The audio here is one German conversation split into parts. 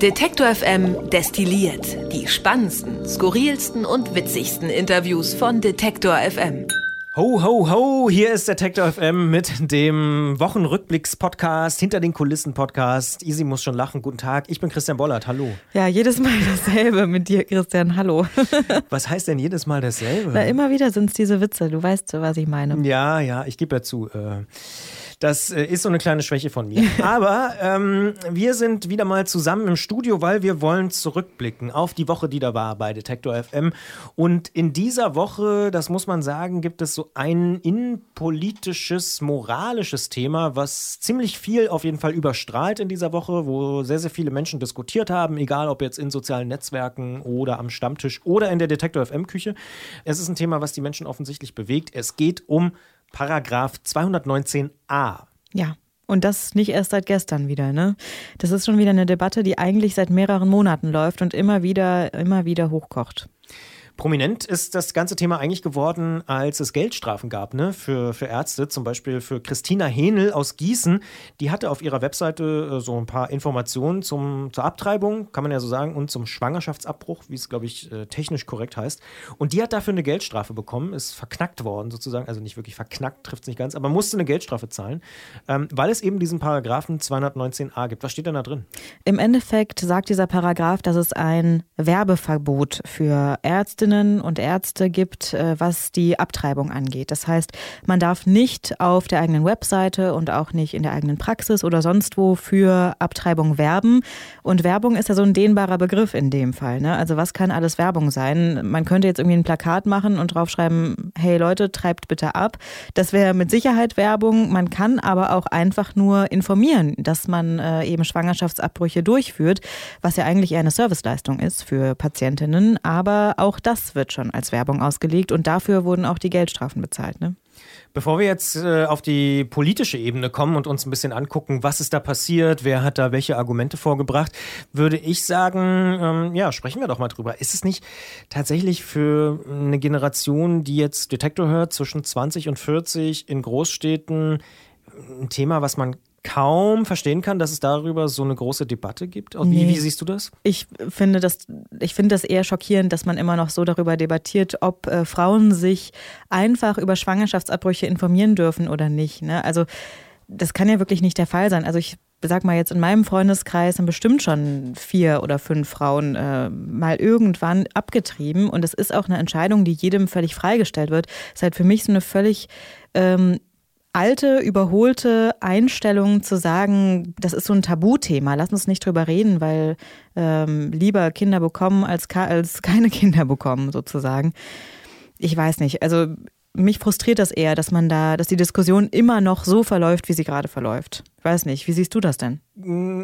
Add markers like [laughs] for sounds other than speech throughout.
Detektor FM destilliert die spannendsten, skurrilsten und witzigsten Interviews von Detektor FM. Ho, ho, ho, hier ist Detektor FM mit dem Wochenrückblicks-Podcast, hinter den Kulissen-Podcast. Easy muss schon lachen. Guten Tag, ich bin Christian Bollert, hallo. Ja, jedes Mal dasselbe mit dir, Christian, hallo. [laughs] Was heißt denn jedes Mal dasselbe? Na, immer wieder sind es diese Witze, du weißt, was ich meine. Ja, ja, ich gebe ja zu. Äh das äh, ist so eine kleine Schwäche von mir. [laughs] Aber ähm, wir sind wieder mal zusammen im Studio, weil wir wollen zurückblicken auf die Woche, die da war bei Detektor FM. Und in dieser Woche, das muss man sagen, gibt es so ein innenpolitisches, moralisches Thema, was ziemlich viel auf jeden Fall überstrahlt in dieser Woche, wo sehr, sehr viele Menschen diskutiert haben, egal ob jetzt in sozialen Netzwerken oder am Stammtisch oder in der Detektor FM Küche. Es ist ein Thema, was die Menschen offensichtlich bewegt. Es geht um Paragraph 219a. Ja. Und das nicht erst seit gestern wieder, ne? Das ist schon wieder eine Debatte, die eigentlich seit mehreren Monaten läuft und immer wieder, immer wieder hochkocht. Prominent ist das ganze Thema eigentlich geworden, als es Geldstrafen gab ne, für, für Ärzte. Zum Beispiel für Christina Henel aus Gießen. Die hatte auf ihrer Webseite äh, so ein paar Informationen zum, zur Abtreibung, kann man ja so sagen, und zum Schwangerschaftsabbruch, wie es, glaube ich, äh, technisch korrekt heißt. Und die hat dafür eine Geldstrafe bekommen, ist verknackt worden sozusagen. Also nicht wirklich verknackt, trifft es nicht ganz, aber musste eine Geldstrafe zahlen, ähm, weil es eben diesen Paragraphen 219a gibt. Was steht denn da drin? Im Endeffekt sagt dieser Paragraph, dass es ein Werbeverbot für Ärztinnen Ärztinnen und Ärzte gibt, äh, was die Abtreibung angeht. Das heißt, man darf nicht auf der eigenen Webseite und auch nicht in der eigenen Praxis oder sonst wo für Abtreibung werben. Und Werbung ist ja so ein dehnbarer Begriff in dem Fall. Ne? Also was kann alles Werbung sein? Man könnte jetzt irgendwie ein Plakat machen und draufschreiben, hey Leute, treibt bitte ab. Das wäre mit Sicherheit Werbung. Man kann aber auch einfach nur informieren, dass man äh, eben Schwangerschaftsabbrüche durchführt, was ja eigentlich eher eine Serviceleistung ist für Patientinnen. Aber auch das das wird schon als Werbung ausgelegt und dafür wurden auch die Geldstrafen bezahlt. Ne? Bevor wir jetzt äh, auf die politische Ebene kommen und uns ein bisschen angucken, was ist da passiert, wer hat da welche Argumente vorgebracht, würde ich sagen, ähm, ja, sprechen wir doch mal drüber. Ist es nicht tatsächlich für eine Generation, die jetzt Detektor hört, zwischen 20 und 40 in Großstädten ein Thema, was man kaum verstehen kann, dass es darüber so eine große Debatte gibt. Wie, nee. wie siehst du das? Ich finde das, ich finde das eher schockierend, dass man immer noch so darüber debattiert, ob äh, Frauen sich einfach über Schwangerschaftsabbrüche informieren dürfen oder nicht. Ne? Also das kann ja wirklich nicht der Fall sein. Also ich sag mal jetzt in meinem Freundeskreis sind bestimmt schon vier oder fünf Frauen äh, mal irgendwann abgetrieben und es ist auch eine Entscheidung, die jedem völlig freigestellt wird. Es ist halt für mich so eine völlig ähm, alte, überholte Einstellung zu sagen, das ist so ein Tabuthema, lass uns nicht drüber reden, weil ähm, lieber Kinder bekommen als, als [laughs] keine Kinder bekommen, sozusagen. Ich weiß nicht. Also mich frustriert das eher, dass man da, dass die Diskussion immer noch so verläuft, wie sie gerade verläuft. Ich weiß nicht, wie siehst du das denn? Mm,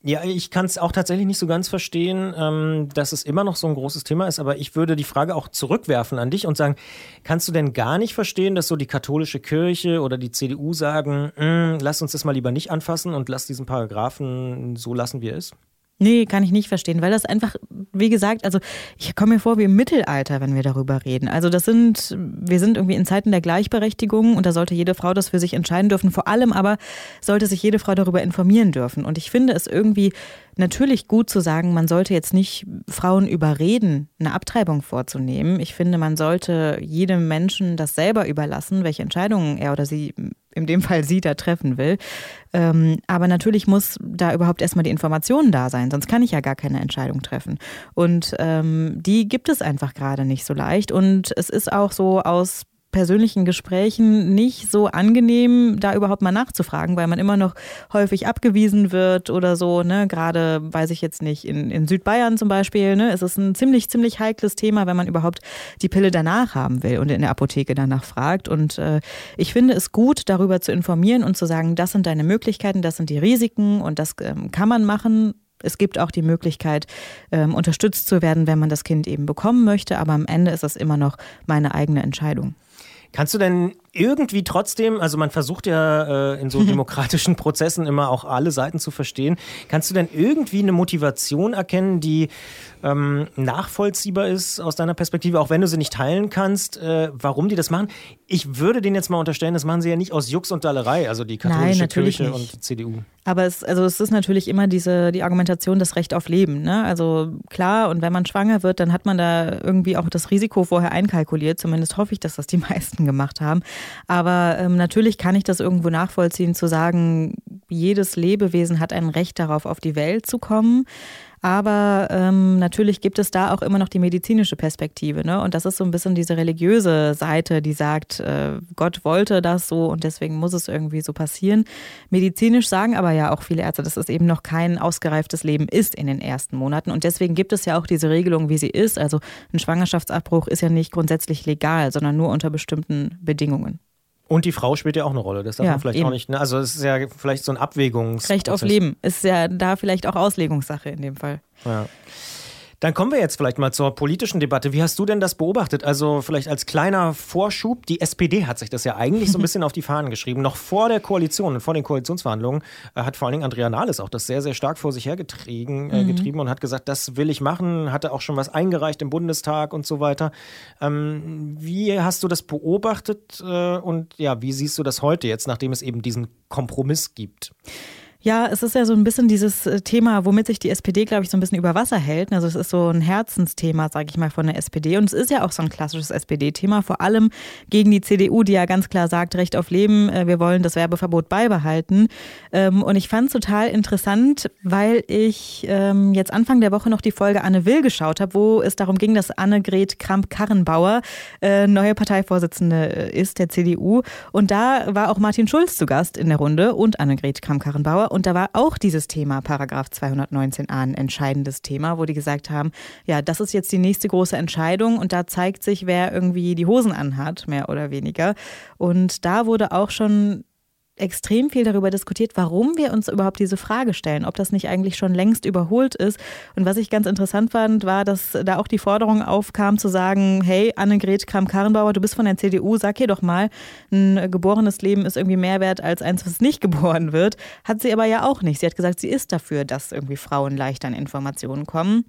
ja, ich kann es auch tatsächlich nicht so ganz verstehen, ähm, dass es immer noch so ein großes Thema ist, aber ich würde die Frage auch zurückwerfen an dich und sagen, kannst du denn gar nicht verstehen, dass so die katholische Kirche oder die CDU sagen, mm, lass uns das mal lieber nicht anfassen und lass diesen Paragraphen so lassen, wie er ist? Nee, kann ich nicht verstehen, weil das einfach, wie gesagt, also ich komme mir vor wie im Mittelalter, wenn wir darüber reden. Also das sind, wir sind irgendwie in Zeiten der Gleichberechtigung und da sollte jede Frau das für sich entscheiden dürfen. Vor allem aber sollte sich jede Frau darüber informieren dürfen. Und ich finde es irgendwie natürlich gut zu sagen, man sollte jetzt nicht Frauen überreden, eine Abtreibung vorzunehmen. Ich finde, man sollte jedem Menschen das selber überlassen, welche Entscheidungen er oder sie, in dem Fall sie, da treffen will. Ähm, aber natürlich muss da überhaupt erstmal die Information da sein, sonst kann ich ja gar keine Entscheidung treffen. Und ähm, die gibt es einfach gerade nicht so leicht. Und es ist auch so aus persönlichen Gesprächen nicht so angenehm, da überhaupt mal nachzufragen, weil man immer noch häufig abgewiesen wird oder so. Ne? Gerade, weiß ich jetzt nicht, in, in Südbayern zum Beispiel, ne? ist es ein ziemlich, ziemlich heikles Thema, wenn man überhaupt die Pille danach haben will und in der Apotheke danach fragt. Und äh, ich finde es gut, darüber zu informieren und zu sagen, das sind deine Möglichkeiten, das sind die Risiken und das ähm, kann man machen es gibt auch die Möglichkeit, ähm, unterstützt zu werden, wenn man das Kind eben bekommen möchte, aber am Ende ist es immer noch meine eigene Entscheidung. Kannst du denn irgendwie trotzdem, also man versucht ja äh, in so [laughs] demokratischen Prozessen immer auch alle Seiten zu verstehen. Kannst du denn irgendwie eine Motivation erkennen, die ähm, nachvollziehbar ist aus deiner Perspektive, auch wenn du sie nicht teilen kannst, äh, warum die das machen? Ich würde denen jetzt mal unterstellen, das machen sie ja nicht aus Jux und Dallerei, also die katholische Nein, Kirche nicht. und CDU. Aber es, also es ist natürlich immer diese, die Argumentation das Recht auf Leben. Ne? Also klar, und wenn man schwanger wird, dann hat man da irgendwie auch das Risiko vorher einkalkuliert. Zumindest hoffe ich, dass das die [laughs] meisten gemacht haben. Aber ähm, natürlich kann ich das irgendwo nachvollziehen, zu sagen, jedes Lebewesen hat ein Recht darauf, auf die Welt zu kommen. Aber ähm, natürlich gibt es da auch immer noch die medizinische Perspektive. Ne? Und das ist so ein bisschen diese religiöse Seite, die sagt, äh, Gott wollte das so und deswegen muss es irgendwie so passieren. Medizinisch sagen aber ja auch viele Ärzte, dass es eben noch kein ausgereiftes Leben ist in den ersten Monaten. Und deswegen gibt es ja auch diese Regelung, wie sie ist. Also ein Schwangerschaftsabbruch ist ja nicht grundsätzlich legal, sondern nur unter bestimmten Bedingungen. Und die Frau spielt ja auch eine Rolle. Das darf ja, man vielleicht eben. auch nicht. Ne? Also es ist ja vielleicht so ein Abwägungs. Recht auf Leben ist ja da vielleicht auch Auslegungssache in dem Fall. Ja. Dann kommen wir jetzt vielleicht mal zur politischen Debatte. Wie hast du denn das beobachtet? Also vielleicht als kleiner Vorschub, die SPD hat sich das ja eigentlich so ein [laughs] bisschen auf die Fahnen geschrieben. Noch vor der Koalition und vor den Koalitionsverhandlungen äh, hat vor allen Dingen Andrea Nahles auch das sehr, sehr stark vor sich hergetrieben äh, mhm. getrieben und hat gesagt, das will ich machen, hatte auch schon was eingereicht im Bundestag und so weiter. Ähm, wie hast du das beobachtet äh, und ja, wie siehst du das heute jetzt, nachdem es eben diesen Kompromiss gibt? Ja, es ist ja so ein bisschen dieses äh, Thema, womit sich die SPD, glaube ich, so ein bisschen über Wasser hält. Also es ist so ein Herzensthema, sage ich mal, von der SPD. Und es ist ja auch so ein klassisches SPD-Thema, vor allem gegen die CDU, die ja ganz klar sagt, Recht auf Leben, äh, wir wollen das Werbeverbot beibehalten. Ähm, und ich fand es total interessant, weil ich ähm, jetzt Anfang der Woche noch die Folge Anne Will geschaut habe, wo es darum ging, dass Annegret Kramp-Karrenbauer äh, neue Parteivorsitzende ist der CDU. Und da war auch Martin Schulz zu Gast in der Runde und Annegret Kramp-Karrenbauer. Und da war auch dieses Thema Paragraph 219a ein entscheidendes Thema, wo die gesagt haben, ja, das ist jetzt die nächste große Entscheidung und da zeigt sich, wer irgendwie die Hosen anhat, mehr oder weniger. Und da wurde auch schon extrem viel darüber diskutiert, warum wir uns überhaupt diese Frage stellen, ob das nicht eigentlich schon längst überholt ist. Und was ich ganz interessant fand, war, dass da auch die Forderung aufkam zu sagen, hey, Annegret Kramp-Karrenbauer, du bist von der CDU, sag hier doch mal, ein geborenes Leben ist irgendwie mehr wert als eins, was nicht [laughs] geboren wird. Hat sie aber ja auch nicht. Sie hat gesagt, sie ist dafür, dass irgendwie Frauen leichter an Informationen kommen.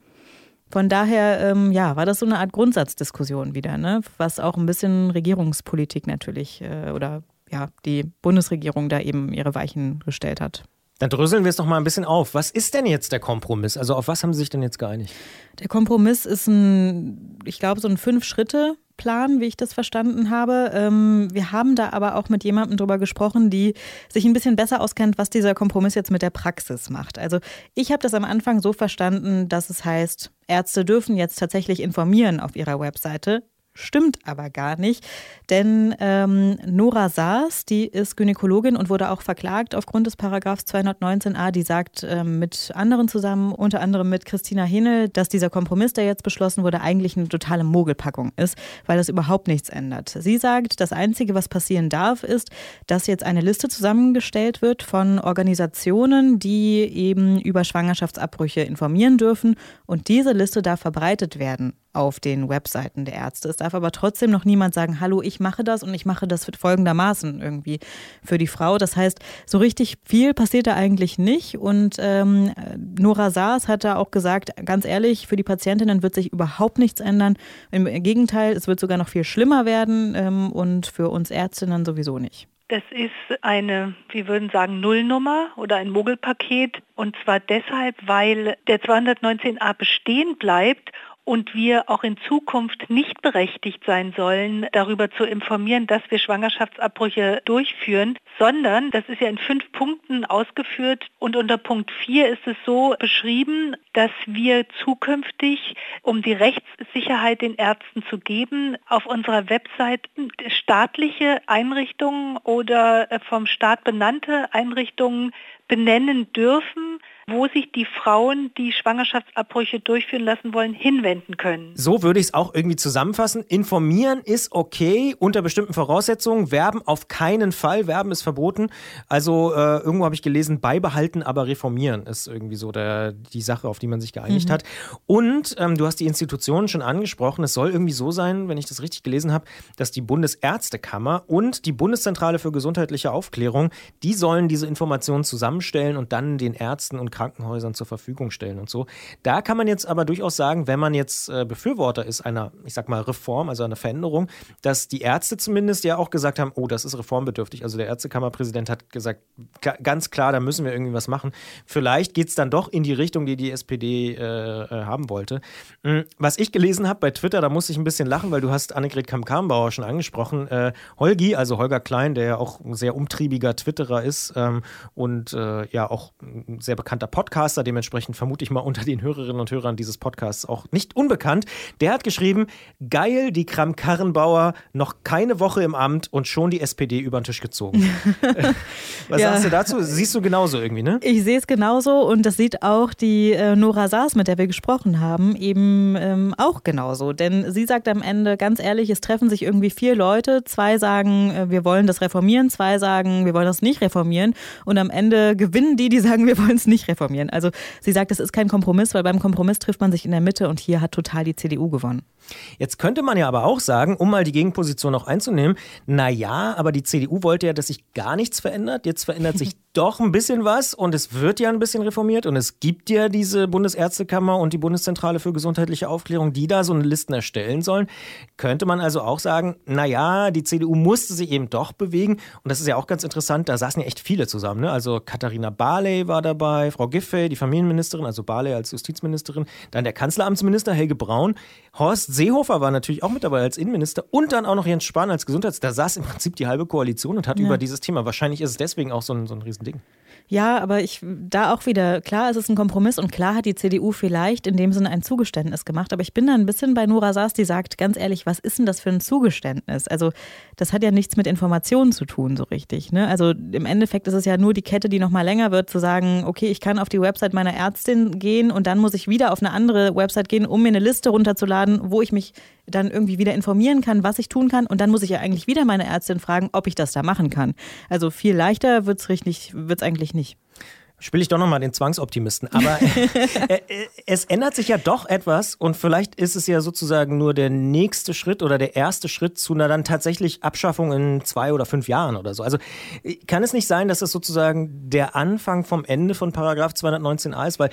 Von daher, ähm, ja, war das so eine Art Grundsatzdiskussion wieder, ne? was auch ein bisschen Regierungspolitik natürlich äh, oder ja, die Bundesregierung da eben ihre Weichen gestellt hat. Dann dröseln wir es doch mal ein bisschen auf. Was ist denn jetzt der Kompromiss? Also auf was haben Sie sich denn jetzt geeinigt? Der Kompromiss ist ein, ich glaube, so ein Fünf-Schritte-Plan, wie ich das verstanden habe. Ähm, wir haben da aber auch mit jemandem drüber gesprochen, die sich ein bisschen besser auskennt, was dieser Kompromiss jetzt mit der Praxis macht. Also ich habe das am Anfang so verstanden, dass es heißt, Ärzte dürfen jetzt tatsächlich informieren auf ihrer Webseite Stimmt aber gar nicht, denn ähm, Nora Saas, die ist Gynäkologin und wurde auch verklagt aufgrund des Paragraphs 219a, die sagt ähm, mit anderen zusammen, unter anderem mit Christina Henel, dass dieser Kompromiss, der jetzt beschlossen wurde, eigentlich eine totale Mogelpackung ist, weil das überhaupt nichts ändert. Sie sagt, das Einzige, was passieren darf, ist, dass jetzt eine Liste zusammengestellt wird von Organisationen, die eben über Schwangerschaftsabbrüche informieren dürfen und diese Liste darf verbreitet werden auf den Webseiten der Ärzte. Es darf aber trotzdem noch niemand sagen, hallo, ich mache das und ich mache das folgendermaßen irgendwie für die Frau. Das heißt, so richtig viel passiert da eigentlich nicht. Und ähm, Nora Saas hat da auch gesagt, ganz ehrlich, für die Patientinnen wird sich überhaupt nichts ändern. Im Gegenteil, es wird sogar noch viel schlimmer werden ähm, und für uns Ärztinnen sowieso nicht. Das ist eine, wir würden sagen, Nullnummer oder ein Mogelpaket. Und zwar deshalb, weil der 219a bestehen bleibt und wir auch in Zukunft nicht berechtigt sein sollen, darüber zu informieren, dass wir Schwangerschaftsabbrüche durchführen, sondern das ist ja in fünf Punkten ausgeführt und unter Punkt 4 ist es so beschrieben, dass wir zukünftig, um die Rechtssicherheit den Ärzten zu geben, auf unserer Website staatliche Einrichtungen oder vom Staat benannte Einrichtungen benennen dürfen, wo sich die Frauen, die Schwangerschaftsabbrüche durchführen lassen wollen, hinwenden können. So würde ich es auch irgendwie zusammenfassen. Informieren ist okay unter bestimmten Voraussetzungen. Werben auf keinen Fall. Werben ist verboten. Also äh, irgendwo habe ich gelesen, beibehalten, aber reformieren ist irgendwie so der, die Sache, auf die man sich geeinigt mhm. hat. Und ähm, du hast die Institutionen schon angesprochen. Es soll irgendwie so sein, wenn ich das richtig gelesen habe, dass die Bundesärztekammer und die Bundeszentrale für gesundheitliche Aufklärung, die sollen diese Informationen zusammenstellen und dann den Ärzten und Krankenhäusern zur Verfügung stellen und so. Da kann man jetzt aber durchaus sagen, wenn man jetzt äh, Befürworter ist einer, ich sag mal, Reform, also einer Veränderung, dass die Ärzte zumindest ja auch gesagt haben, oh, das ist reformbedürftig. Also der Ärztekammerpräsident hat gesagt, ganz klar, da müssen wir irgendwie was machen. Vielleicht geht es dann doch in die Richtung, die die SPD äh, äh, haben wollte. Hm, was ich gelesen habe bei Twitter, da musste ich ein bisschen lachen, weil du hast Annegret Kamm-Karrenbauer schon angesprochen. Äh, Holgi, also Holger Klein, der ja auch ein sehr umtriebiger Twitterer ist ähm, und äh, ja auch ein sehr bekannter Podcaster, dementsprechend vermute ich mal unter den Hörerinnen und Hörern dieses Podcasts auch nicht unbekannt. Der hat geschrieben, geil, die Kram-Karrenbauer, noch keine Woche im Amt und schon die SPD über den Tisch gezogen. [laughs] Was ja. sagst du dazu? Siehst du genauso irgendwie, ne? Ich sehe es genauso und das sieht auch die äh, Nora Saas, mit der wir gesprochen haben, eben ähm, auch genauso. Denn sie sagt am Ende ganz ehrlich, es treffen sich irgendwie vier Leute. Zwei sagen, äh, wir wollen das reformieren, zwei sagen, wir wollen das nicht reformieren. Und am Ende gewinnen die, die sagen, wir wollen es nicht reformieren. Also sie sagt, es ist kein Kompromiss, weil beim Kompromiss trifft man sich in der Mitte und hier hat total die CDU gewonnen. Jetzt könnte man ja aber auch sagen, um mal die Gegenposition auch einzunehmen, naja, aber die CDU wollte ja, dass sich gar nichts verändert. Jetzt verändert sich [laughs] doch ein bisschen was und es wird ja ein bisschen reformiert und es gibt ja diese Bundesärztekammer und die Bundeszentrale für gesundheitliche Aufklärung, die da so eine Listen erstellen sollen. Könnte man also auch sagen, naja, die CDU musste sich eben doch bewegen und das ist ja auch ganz interessant, da saßen ja echt viele zusammen. Ne? Also Katharina Barley war dabei, Frau Giffey, die Familienministerin, also Barley als Justizministerin, dann der Kanzleramtsminister Helge Braun, Horst Seehofer war natürlich auch mit dabei als Innenminister und dann auch noch Jens Spahn als Gesundheits. Da saß im Prinzip die halbe Koalition und hat ja. über dieses Thema. Wahrscheinlich ist es deswegen auch so ein, so ein Riesending. Ja, aber ich da auch wieder, klar, es ist ein Kompromiss und klar hat die CDU vielleicht in dem Sinne ein Zugeständnis gemacht. Aber ich bin da ein bisschen bei Nora Saas, die sagt, ganz ehrlich, was ist denn das für ein Zugeständnis? Also, das hat ja nichts mit Informationen zu tun, so richtig. Ne? Also im Endeffekt ist es ja nur die Kette, die noch mal länger wird, zu sagen, okay, ich kann auf die Website meiner Ärztin gehen und dann muss ich wieder auf eine andere Website gehen, um mir eine Liste runterzuladen, wo ich mich dann irgendwie wieder informieren kann, was ich tun kann. Und dann muss ich ja eigentlich wieder meine Ärztin fragen, ob ich das da machen kann. Also viel leichter wird es eigentlich nicht nicht. Spiele ich doch nochmal den Zwangsoptimisten. Aber [laughs] [laughs] äh, äh, es ändert sich ja doch etwas und vielleicht ist es ja sozusagen nur der nächste Schritt oder der erste Schritt zu einer dann tatsächlich Abschaffung in zwei oder fünf Jahren oder so. Also äh, kann es nicht sein, dass es sozusagen der Anfang vom Ende von Paragraph 219a ist, weil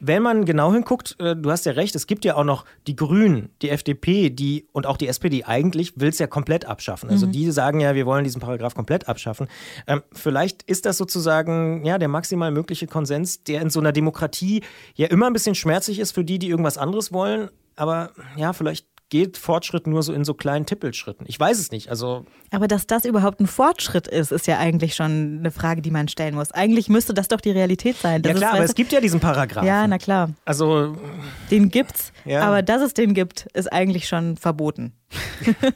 wenn man genau hinguckt, äh, du hast ja recht, es gibt ja auch noch die Grünen, die FDP, die und auch die SPD eigentlich will es ja komplett abschaffen. Also mhm. die sagen ja, wir wollen diesen Paragraph komplett abschaffen. Ähm, vielleicht ist das sozusagen ja der maximal mögliche Konsens, der in so einer Demokratie ja immer ein bisschen schmerzlich ist für die, die irgendwas anderes wollen. Aber ja, vielleicht geht Fortschritt nur so in so kleinen Tippelschritten? Ich weiß es nicht. Also Aber dass das überhaupt ein Fortschritt ist, ist ja eigentlich schon eine Frage, die man stellen muss. Eigentlich müsste das doch die Realität sein. Das ja klar, ist, aber es gibt ja diesen Paragraphen. Ja, na klar. Also den gibt's, ja. aber dass es den gibt, ist eigentlich schon verboten. [laughs]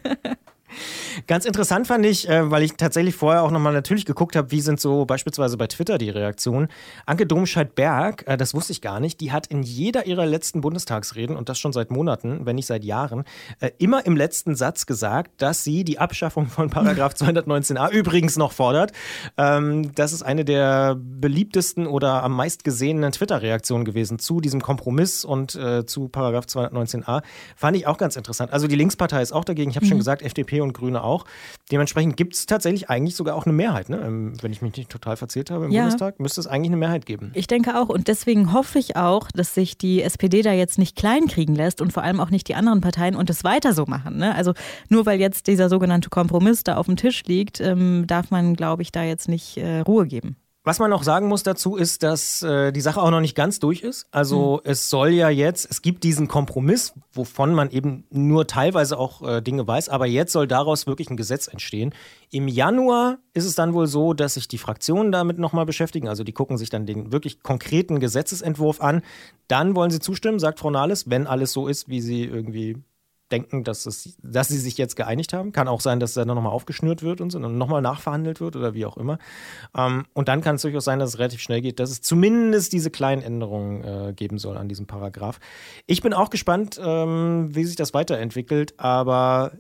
Ganz interessant fand ich, äh, weil ich tatsächlich vorher auch nochmal natürlich geguckt habe, wie sind so beispielsweise bei Twitter die Reaktionen. Anke Domscheit-Berg, äh, das wusste ich gar nicht, die hat in jeder ihrer letzten Bundestagsreden, und das schon seit Monaten, wenn nicht seit Jahren, äh, immer im letzten Satz gesagt, dass sie die Abschaffung von Paragraph 219a übrigens noch fordert. Ähm, das ist eine der beliebtesten oder am meist gesehenen Twitter-Reaktionen gewesen zu diesem Kompromiss und zu Paragraph 219a. Fand ich auch ganz interessant. Also die Linkspartei ist auch dagegen. Ich habe mhm. schon gesagt, FDP und Grüne auch. Dementsprechend gibt es tatsächlich eigentlich sogar auch eine Mehrheit. Ne? Ähm, wenn ich mich nicht total verzählt habe im ja. Bundestag, müsste es eigentlich eine Mehrheit geben. Ich denke auch. Und deswegen hoffe ich auch, dass sich die SPD da jetzt nicht kleinkriegen lässt und vor allem auch nicht die anderen Parteien und es weiter so machen. Ne? Also nur weil jetzt dieser sogenannte Kompromiss da auf dem Tisch liegt, ähm, darf man, glaube ich, da jetzt nicht äh, Ruhe geben. Was man noch sagen muss dazu ist, dass äh, die Sache auch noch nicht ganz durch ist. Also mhm. es soll ja jetzt, es gibt diesen Kompromiss, wovon man eben nur teilweise auch äh, Dinge weiß, aber jetzt soll daraus wirklich ein Gesetz entstehen. Im Januar ist es dann wohl so, dass sich die Fraktionen damit nochmal beschäftigen. Also die gucken sich dann den wirklich konkreten Gesetzesentwurf an. Dann wollen sie zustimmen, sagt Frau Nahles, wenn alles so ist, wie sie irgendwie denken, dass, es, dass sie sich jetzt geeinigt haben. Kann auch sein, dass dann nochmal aufgeschnürt wird und so und nochmal nachverhandelt wird oder wie auch immer. Ähm, und dann kann es durchaus sein, dass es relativ schnell geht, dass es zumindest diese kleinen Änderungen äh, geben soll an diesem Paragraph. Ich bin auch gespannt, ähm, wie sich das weiterentwickelt, aber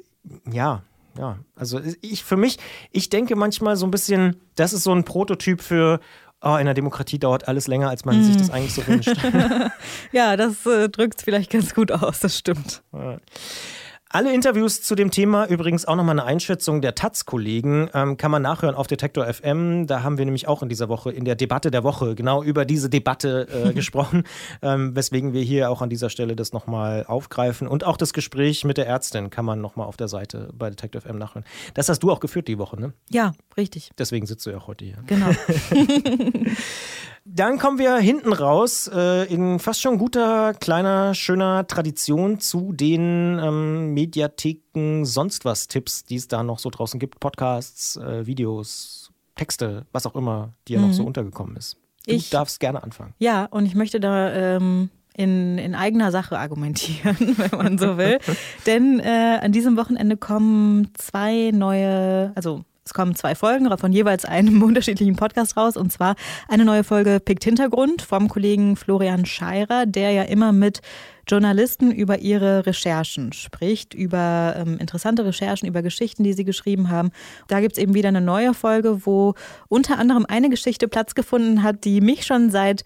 ja, ja, also ich für mich, ich denke manchmal so ein bisschen, das ist so ein Prototyp für, oh, in der Demokratie dauert alles länger, als man mm. sich das eigentlich so wünscht. [laughs] ja, das äh, drückt es vielleicht ganz gut aus, das stimmt. Ja. Alle Interviews zu dem Thema, übrigens auch nochmal eine Einschätzung der Taz-Kollegen, ähm, kann man nachhören auf Detektor FM. Da haben wir nämlich auch in dieser Woche, in der Debatte der Woche, genau über diese Debatte äh, [laughs] gesprochen, ähm, weswegen wir hier auch an dieser Stelle das nochmal aufgreifen. Und auch das Gespräch mit der Ärztin kann man nochmal auf der Seite bei Detektor FM nachhören. Das hast du auch geführt die Woche, ne? Ja, richtig. Deswegen sitzt du ja auch heute hier. Genau. [laughs] [laughs] Dann kommen wir hinten raus äh, in fast schon guter, kleiner, schöner Tradition zu den ähm, Mediatheken, sonst was Tipps, die es da noch so draußen gibt. Podcasts, äh, Videos, Texte, was auch immer dir mhm. noch so untergekommen ist. Du ich, darfst gerne anfangen. Ja, und ich möchte da ähm, in, in eigener Sache argumentieren, [laughs] wenn man so will. [laughs] Denn äh, an diesem Wochenende kommen zwei neue, also es kommen zwei Folgen von jeweils einem [laughs] unterschiedlichen Podcast raus und zwar eine neue Folge Pikt Hintergrund vom Kollegen Florian Scheirer, der ja immer mit Journalisten über ihre Recherchen spricht, über ähm, interessante Recherchen, über Geschichten, die sie geschrieben haben. Da gibt es eben wieder eine neue Folge, wo unter anderem eine Geschichte Platz gefunden hat, die mich schon seit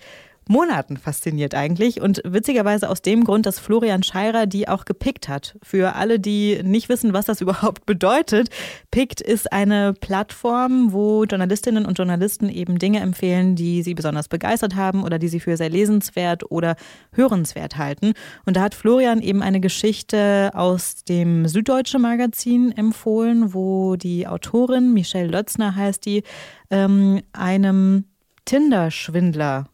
Monaten fasziniert eigentlich. Und witzigerweise aus dem Grund, dass Florian Scheirer die auch gepickt hat. Für alle, die nicht wissen, was das [laughs] überhaupt bedeutet. Pickt ist eine Plattform, wo Journalistinnen und Journalisten eben Dinge empfehlen, die sie besonders begeistert haben oder die sie für sehr lesenswert oder hörenswert halten. Und da hat Florian eben eine Geschichte aus dem Süddeutsche Magazin empfohlen, wo die Autorin, Michelle Lötzner heißt die, ähm, einem Tinder-Schwindler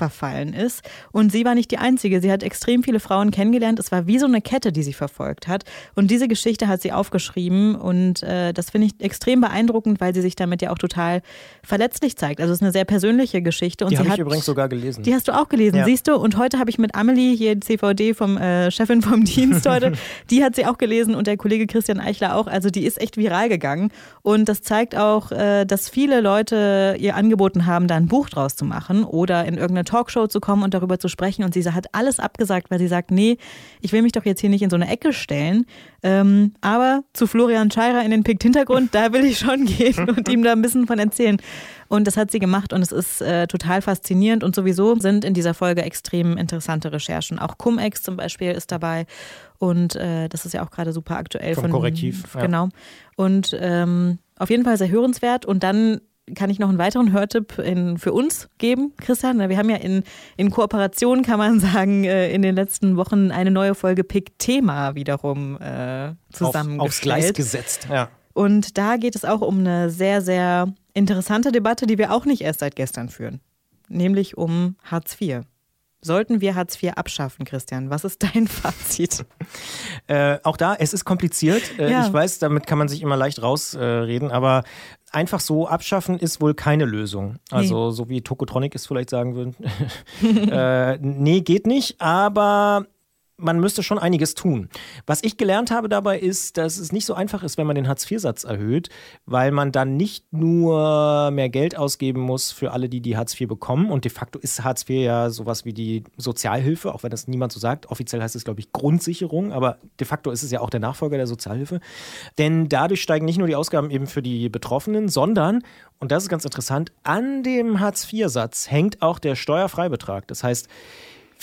verfallen ist. Und sie war nicht die Einzige. Sie hat extrem viele Frauen kennengelernt. Es war wie so eine Kette, die sie verfolgt hat. Und diese Geschichte hat sie aufgeschrieben. Und äh, das finde ich extrem beeindruckend, weil sie sich damit ja auch total verletzlich zeigt. Also es ist eine sehr persönliche Geschichte. Und die habe ich übrigens sogar gelesen. Die hast du auch gelesen, ja. siehst du. Und heute habe ich mit Amelie, hier CVD vom äh, Chefin vom Dienst heute, [laughs] die hat sie auch gelesen und der Kollege Christian Eichler auch. Also die ist echt viral gegangen. Und das zeigt auch, äh, dass viele Leute ihr angeboten haben, da ein Buch draus zu machen oder in irgendeiner Talkshow zu kommen und darüber zu sprechen. Und sie hat alles abgesagt, weil sie sagt, nee, ich will mich doch jetzt hier nicht in so eine Ecke stellen. Ähm, aber zu Florian Scheirer in den Pikt Hintergrund, da will ich schon gehen [laughs] und ihm da ein bisschen von erzählen. Und das hat sie gemacht und es ist äh, total faszinierend. Und sowieso sind in dieser Folge extrem interessante Recherchen. Auch Cum-Ex zum Beispiel ist dabei. Und äh, das ist ja auch gerade super aktuell. Vom von, Korrektiv. Genau. Ja. Und ähm, auf jeden Fall sehr hörenswert. Und dann kann ich noch einen weiteren Hörtipp in, für uns geben, Christian. Wir haben ja in, in Kooperation, kann man sagen, äh, in den letzten Wochen eine neue Folge Pick Thema wiederum äh, zusammengestellt. Auf, aufs Gleis gesetzt, ja. Und da geht es auch um eine sehr, sehr interessante Debatte, die wir auch nicht erst seit gestern führen, nämlich um Hartz IV. Sollten wir Hartz IV abschaffen, Christian? Was ist dein [laughs] Fazit? äh, auch da, es ist kompliziert. Äh, ja. Ich weiß, damit kann man sich immer leicht rausreden, äh, aber einfach so abschaffen ist wohl keine Lösung. Also, nee. so wie Tokotronic es vielleicht sagen würden. [laughs] äh, nee, geht nicht, aber man müsste schon einiges tun. Was ich gelernt habe dabei ist, dass es nicht so einfach ist, wenn man den Hartz-IV-Satz erhöht, weil man dann nicht nur mehr Geld ausgeben muss für alle, die die Hartz IV bekommen. Und de facto ist Hartz IV ja sowas wie die Sozialhilfe, auch wenn das niemand so sagt. Offiziell heißt es, glaube ich, Grundsicherung, aber de facto ist es ja auch der Nachfolger der Sozialhilfe. Denn dadurch steigen nicht nur die Ausgaben eben für die Betroffenen, sondern, und das ist ganz interessant, an dem Hartz-IV-Satz hängt auch der Steuerfreibetrag. Das heißt,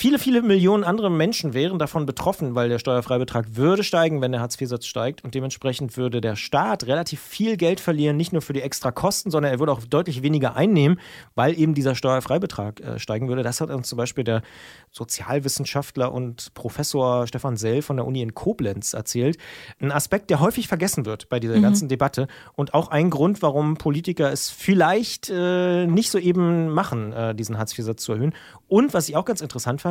Viele, viele Millionen andere Menschen wären davon betroffen, weil der Steuerfreibetrag würde steigen, wenn der Hartz-IV-Satz steigt. Und dementsprechend würde der Staat relativ viel Geld verlieren, nicht nur für die extra Kosten, sondern er würde auch deutlich weniger einnehmen, weil eben dieser Steuerfreibetrag äh, steigen würde. Das hat uns zum Beispiel der Sozialwissenschaftler und Professor Stefan Sell von der Uni in Koblenz erzählt. Ein Aspekt, der häufig vergessen wird bei dieser mhm. ganzen Debatte und auch ein Grund, warum Politiker es vielleicht äh, nicht so eben machen, äh, diesen Hartz-IV-Satz zu erhöhen. Und was ich auch ganz interessant fand,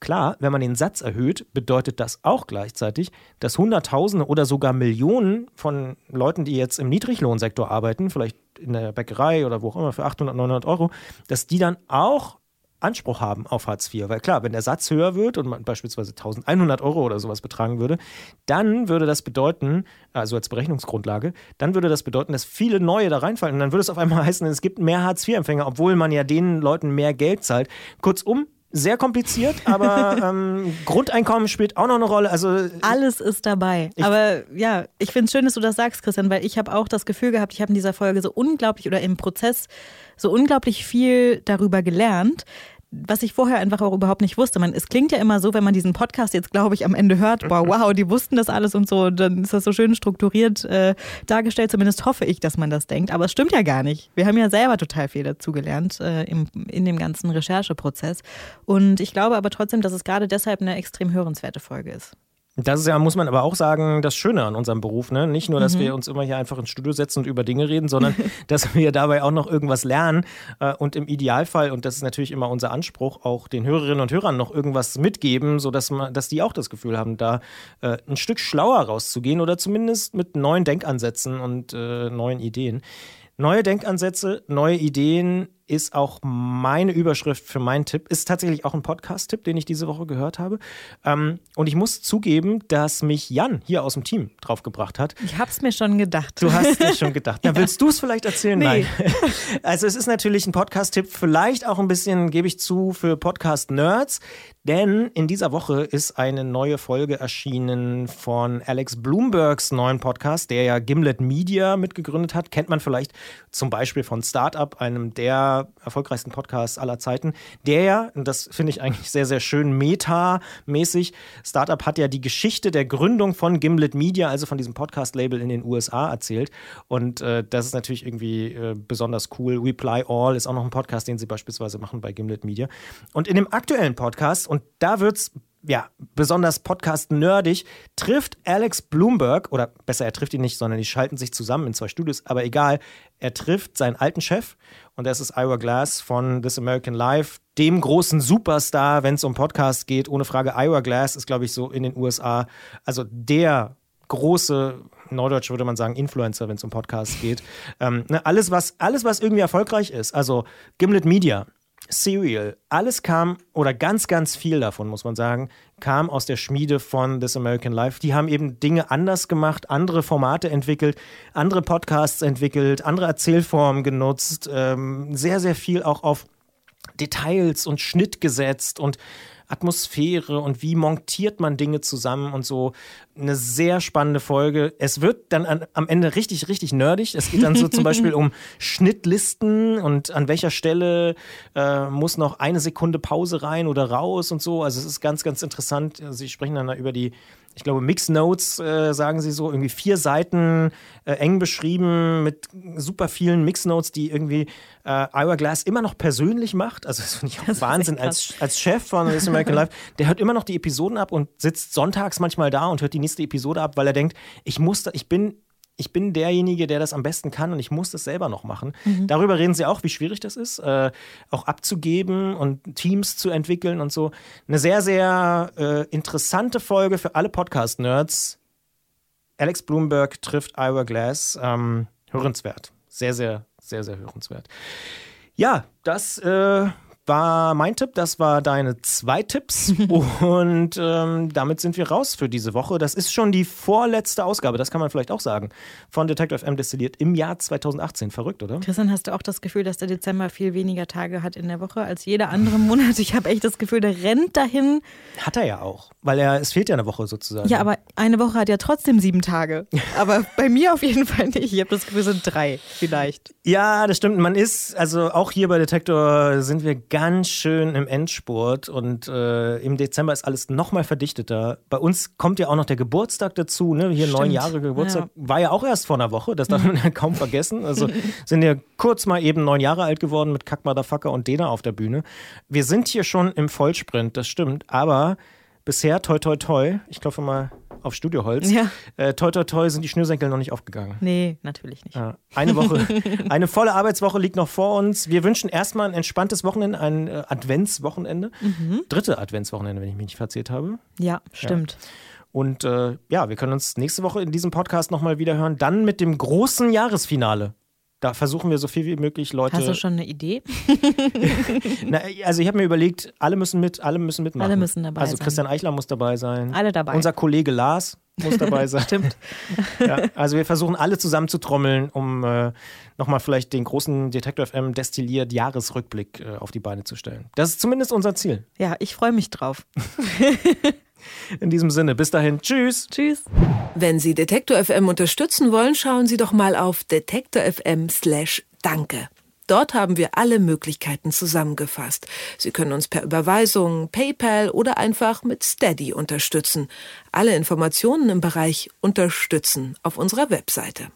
klar, wenn man den Satz erhöht, bedeutet das auch gleichzeitig, dass Hunderttausende oder sogar Millionen von Leuten, die jetzt im Niedriglohnsektor arbeiten, vielleicht in der Bäckerei oder wo auch immer für 800, 900 Euro, dass die dann auch Anspruch haben auf Hartz IV. Weil klar, wenn der Satz höher wird und man beispielsweise 1100 Euro oder sowas betragen würde, dann würde das bedeuten, also als Berechnungsgrundlage, dann würde das bedeuten, dass viele neue da reinfallen. Und dann würde es auf einmal [laughs] heißen, es gibt mehr Hartz IV-Empfänger, obwohl man ja den Leuten mehr Geld zahlt. Kurzum, sehr kompliziert, aber [laughs] ähm, Grundeinkommen spielt auch noch eine Rolle. Also alles ist dabei. Aber ja, ich finde es schön, dass du das sagst, Christian, weil ich habe auch das Gefühl gehabt, ich habe in dieser Folge so unglaublich oder im Prozess so unglaublich viel darüber gelernt, was ich vorher einfach auch überhaupt nicht wusste. Man, es klingt ja immer so, wenn man diesen Podcast jetzt, glaube ich, am Ende hört, wow, [laughs] wow, die wussten das alles und so, dann ist das so schön strukturiert äh, dargestellt. Zumindest hoffe ich, dass man das denkt. Aber es stimmt ja gar nicht. Wir haben ja selber total viel dazugelernt äh, im, in dem ganzen Rechercheprozess. Und ich glaube aber trotzdem, dass es gerade deshalb eine extrem hörenswerte Folge ist. Das ist ja, muss man aber auch sagen, das Schöne an unserem Beruf. Ne? Nicht nur, dass mhm. wir uns immer hier einfach ins Studio setzen und über Dinge reden, sondern [laughs] dass wir dabei auch noch irgendwas lernen äh, und im Idealfall, und das ist natürlich immer unser Anspruch, auch den Hörerinnen und Hörern noch irgendwas mitgeben, sodass man, dass die auch das Gefühl haben, da äh, ein Stück schlauer rauszugehen oder zumindest mit neuen Denkansätzen und äh, neuen Ideen. Neue Denkansätze, neue Ideen ist auch meine Überschrift für meinen Tipp. Ist tatsächlich auch ein Podcast-Tipp, den ich diese Woche gehört habe. Ähm, und ich muss zugeben, dass mich Jan hier aus dem Team draufgebracht hat. Ich habe es mir schon gedacht. Du hast es schon gedacht. [laughs] Ja, willst du es vielleicht erzählen? Nee. Nein. [laughs] Also es ist natürlich ein Podcast-Tipp, vielleicht auch ein bisschen, gebe ich zu, für Podcast-Nerds. Denn in dieser Woche ist eine neue Folge erschienen von Alex Bloombergs neuen Podcast, der ja Gimlet Media mitgegründet hat. Kennt man vielleicht zum Beispiel von Startup, einem der erfolgreichsten Podcasts aller Zeiten. Der ja, und das finde ich eigentlich sehr, sehr schön, meta-mäßig. Startup hat ja die Geschichte der Gründung von Gimlet Media, also von diesem Podcast-Label in den USA erzählt. Und äh, das ist natürlich irgendwie äh, besonders cool. Reply All ist auch noch ein Podcast, den sie beispielsweise machen bei Gimlet Media. Und in dem aktuellen Podcast und da wird es ja, besonders Podcast-nerdig, trifft Alex Bloomberg, oder besser, er trifft ihn nicht, sondern die schalten sich zusammen in zwei Studios, aber egal, er trifft seinen alten Chef und das ist Ira Glass von This American Life, dem großen Superstar, wenn es um Podcast geht. Ohne Frage, Ira Glass ist, glaube ich, so in den USA, also der große, Neudeutsch würde man sagen, Influencer, wenn es um Podcasts geht. Ähm, ne, alles, was, alles, was irgendwie erfolgreich ist, also Gimlet Media, Serial, alles kam, oder ganz, ganz viel davon, muss man sagen, kam aus der Schmiede von This American Life. Die haben eben Dinge anders gemacht, andere Formate entwickelt, andere Podcasts entwickelt, andere Erzählformen genutzt, ähm, sehr, sehr viel auch auf Details und Schnitt gesetzt und Atmosphäre und wie montiert man Dinge zusammen und so. Eine sehr spannende Folge. Es wird dann an, am Ende richtig, richtig nerdig. Es geht dann so zum Beispiel [laughs] um Schnittlisten und an welcher Stelle äh, muss noch eine Sekunde Pause rein oder raus und so. Also es ist ganz, ganz interessant. Sie sprechen dann über die ich glaube, Mix Notes, äh, sagen sie so, irgendwie vier Seiten äh, eng beschrieben mit super vielen Mix Notes, die irgendwie äh, Ira Glass immer noch persönlich macht. Also, das finde ich auch das Wahnsinn. Als, als Chef von This American Life, der hört immer noch die Episoden ab und sitzt sonntags manchmal da und hört die nächste Episode ab, weil er denkt, ich muss da, ich bin ich bin derjenige, der das am besten kann und ich muss das selber noch machen. Mhm. Darüber reden sie auch, wie schwierig das ist, äh, auch abzugeben und Teams zu entwickeln und so. Eine sehr, sehr äh, interessante Folge für alle Podcast-Nerds. Alex Bloomberg trifft Ira Glass. Ähm, hörenswert. Sehr, sehr, sehr, sehr hörenswert. Ja, das äh, war mein Tipp, das war deine zwei Tipps [laughs] und ähm, damit sind wir raus für diese Woche. Das ist schon die vorletzte Ausgabe, das kann man vielleicht auch sagen, von Detective M destilliert im Jahr 2018. Verrückt, oder? Christian, hast du auch das Gefühl, dass der Dezember viel weniger Tage hat in der Woche als jeder andere Monat? Ich habe echt das Gefühl, der rennt dahin. Hat er ja auch, weil er, es fehlt ja eine Woche sozusagen. Ja, aber eine Woche hat ja trotzdem sieben Tage. Aber [laughs] bei mir auf jeden Fall nicht. Ich habe das Gefühl, es sind drei vielleicht. Ja, das stimmt. Man ist, also auch hier bei Detektor sind wir ganz schön im Endspurt und äh, im Dezember ist alles nochmal verdichteter. Bei uns kommt ja auch noch der Geburtstag dazu, ne? Hier Stimmt. neun Jahre Geburtstag. Ja. War ja auch erst vor einer Woche, das darf man ja kaum vergessen. Also [laughs] sind ja kurz mal eben neun Jahre alt geworden mit Kack Motherfucker und Dena auf der Bühne. Wir sind hier schon im Vollsprint, das stimmt, aber bisher toi toi toi, ich klopfe mal auf Studioholz. Ja. Äh, toi, toi, toi sind die Schnürsenkel noch nicht aufgegangen. Nee, natürlich nicht. Äh, eine Woche, [laughs] eine volle Arbeitswoche liegt noch vor uns. Wir wünschen erstmal ein entspanntes Wochenende, ein äh, Adventswochenende. Mhm. Dritte Adventswochenende, wenn ich mich nicht verzählt habe. Ja, stimmt. Ja. Und äh, ja, wir können uns nächste Woche in diesem Podcast nochmal wieder hören. Dann mit dem großen Jahresfinale. Da versuchen wir so viel wie möglich Leute. Hast du schon eine Idee? [laughs] Na, also ich habe mir überlegt, alle müssen mit, alle müssen mitmachen. Alle müssen dabei also sein. Christian Eichler muss dabei sein. Alle dabei. Unser Kollege Lars muss dabei [laughs] sein. Stimmt. [laughs] Ja, also wir versuchen alle zusammen zu trommeln, um äh, nochmal vielleicht den großen Detektor FM destilliert Jahresrückblick äh, auf die Beine zu stellen. Das ist zumindest unser Ziel. Ja, ich freue mich drauf. In diesem Sinne, bis dahin, tschüss. Tschüss. Wenn Sie Detektor FM unterstützen wollen, schauen Sie doch mal auf detektor FM slash danke. Dort haben wir alle Möglichkeiten zusammengefasst. Sie können uns per Überweisung, PayPal oder einfach mit Steady unterstützen. Alle Informationen im Bereich Unterstützen auf unserer Webseite.